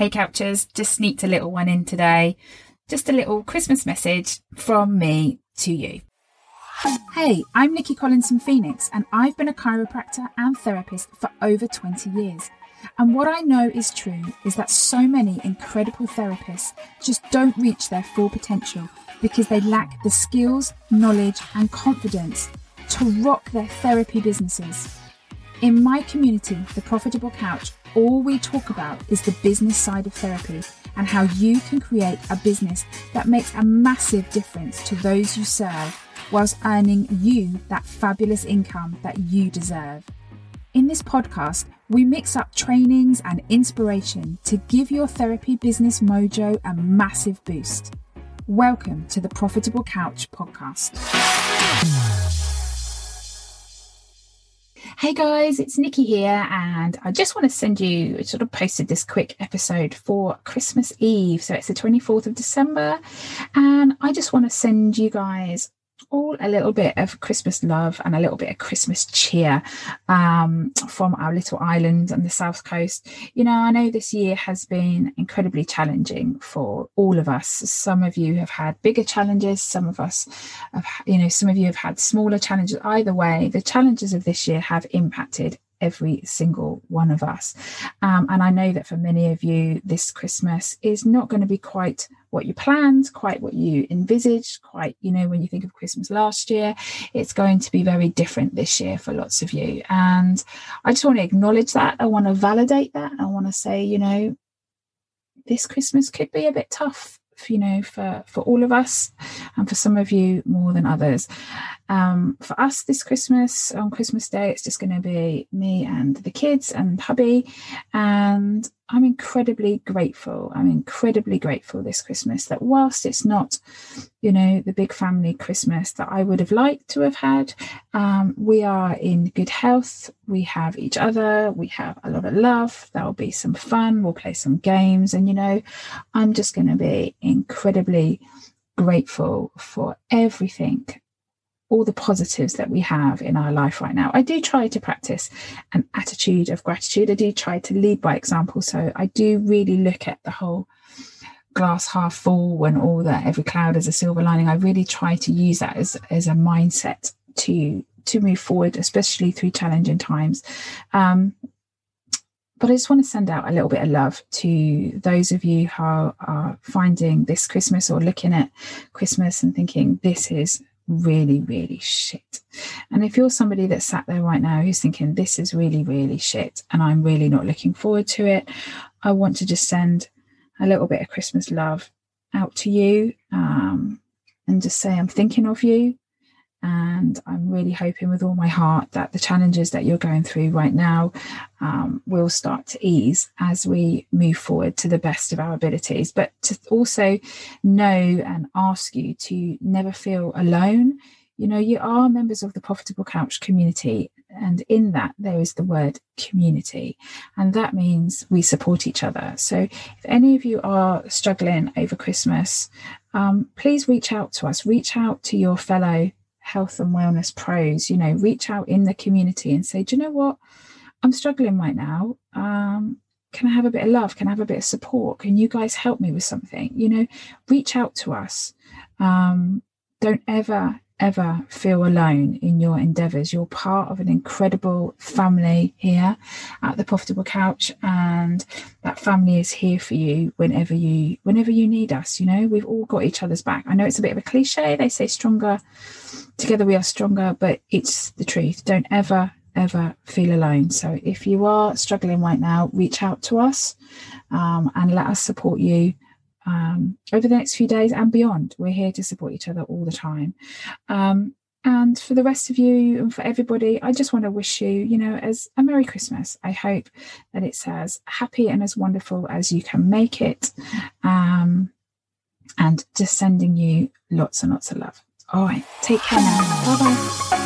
Hey Couchers, just sneaked a little one in today. Just a little Christmas message from me to you. Hey, I'm Nikki Collinson Phoenix, and I've been a chiropractor and therapist for over 20 years. And what I know is true is that so many incredible therapists just don't reach their full potential because they lack the skills, knowledge, and confidence to rock their therapy businesses. In my community, The Profitable Couch, all we talk about is the business side of therapy and how you can create a business that makes a massive difference to those you serve whilst earning you that fabulous income that you deserve. In this podcast, we mix up trainings and inspiration to give your therapy business mojo a massive boost. Welcome to the Profitable Couch podcast. Hey guys, it's Nikki here, and I just want to send you I sort of posted this quick episode for Christmas Eve. So it's the 24th of December, and I just want to send you guys all a little bit of Christmas love and a little bit of Christmas cheer um, from our little island on the south coast. You know, I know this year has been incredibly challenging for all of us. Some of you have had bigger challenges, some of us have, you know, some of you have had smaller challenges. Either way, the challenges of this year have impacted every single one of us. Um, and I know that for many of you, this Christmas is not going to be quite what you planned, quite what you envisaged, quite, you know, when you think of Christmas last year, it's going to be very different this year for lots of you. And I just want to acknowledge that. I want to validate that. I want to say, you know, this Christmas could be a bit tough you know for for all of us and for some of you more than others um, for us this christmas on christmas day it's just going to be me and the kids and hubby and I'm incredibly grateful. I'm incredibly grateful this Christmas that whilst it's not, you know, the big family Christmas that I would have liked to have had, um, we are in good health. We have each other. We have a lot of love. There'll be some fun. We'll play some games. And, you know, I'm just going to be incredibly grateful for everything all the positives that we have in our life right now. I do try to practice an attitude of gratitude. I do try to lead by example. So I do really look at the whole glass half full when all that every cloud is a silver lining. I really try to use that as, as a mindset to to move forward, especially through challenging times. Um, but I just want to send out a little bit of love to those of you who are finding this Christmas or looking at Christmas and thinking this is really, really shit. And if you're somebody that's sat there right now who's thinking, this is really, really shit, and I'm really not looking forward to it, I want to just send a little bit of Christmas love out to you um, and just say, I'm thinking of you. And I'm really hoping with all my heart that the challenges that you're going through right now um, will start to ease as we move forward to the best of our abilities. But to also know and ask you to never feel alone. You know, you are members of the Profitable Couch community, and in that, there is the word community, and that means we support each other. So, if any of you are struggling over Christmas, um, please reach out to us, reach out to your fellow health and wellness pros, you know, reach out in the community and say, do you know what? I'm struggling right now. Um, can I have a bit of love? Can I have a bit of support? Can you guys help me with something? You know, reach out to us. Um, don't ever, ever feel alone in your endeavors. You're part of an incredible family here at the Profitable Couch, and that family is here for you whenever you whenever you need us. You know, we've all got each other's back. I know it's a bit of a cliche. They say stronger together we are stronger, but it's the truth. Don't ever ever feel alone. So if you are struggling right now, reach out to us um, and let us support you um, over the next few days and beyond. We're here to support each other all the time. Um, and for the rest of you and for everybody, I just want to wish you, you know, as a Merry Christmas. I hope that it's as happy and as wonderful as you can make it. Um, and just sending you lots and lots of love. All right, take care now. Bye bye.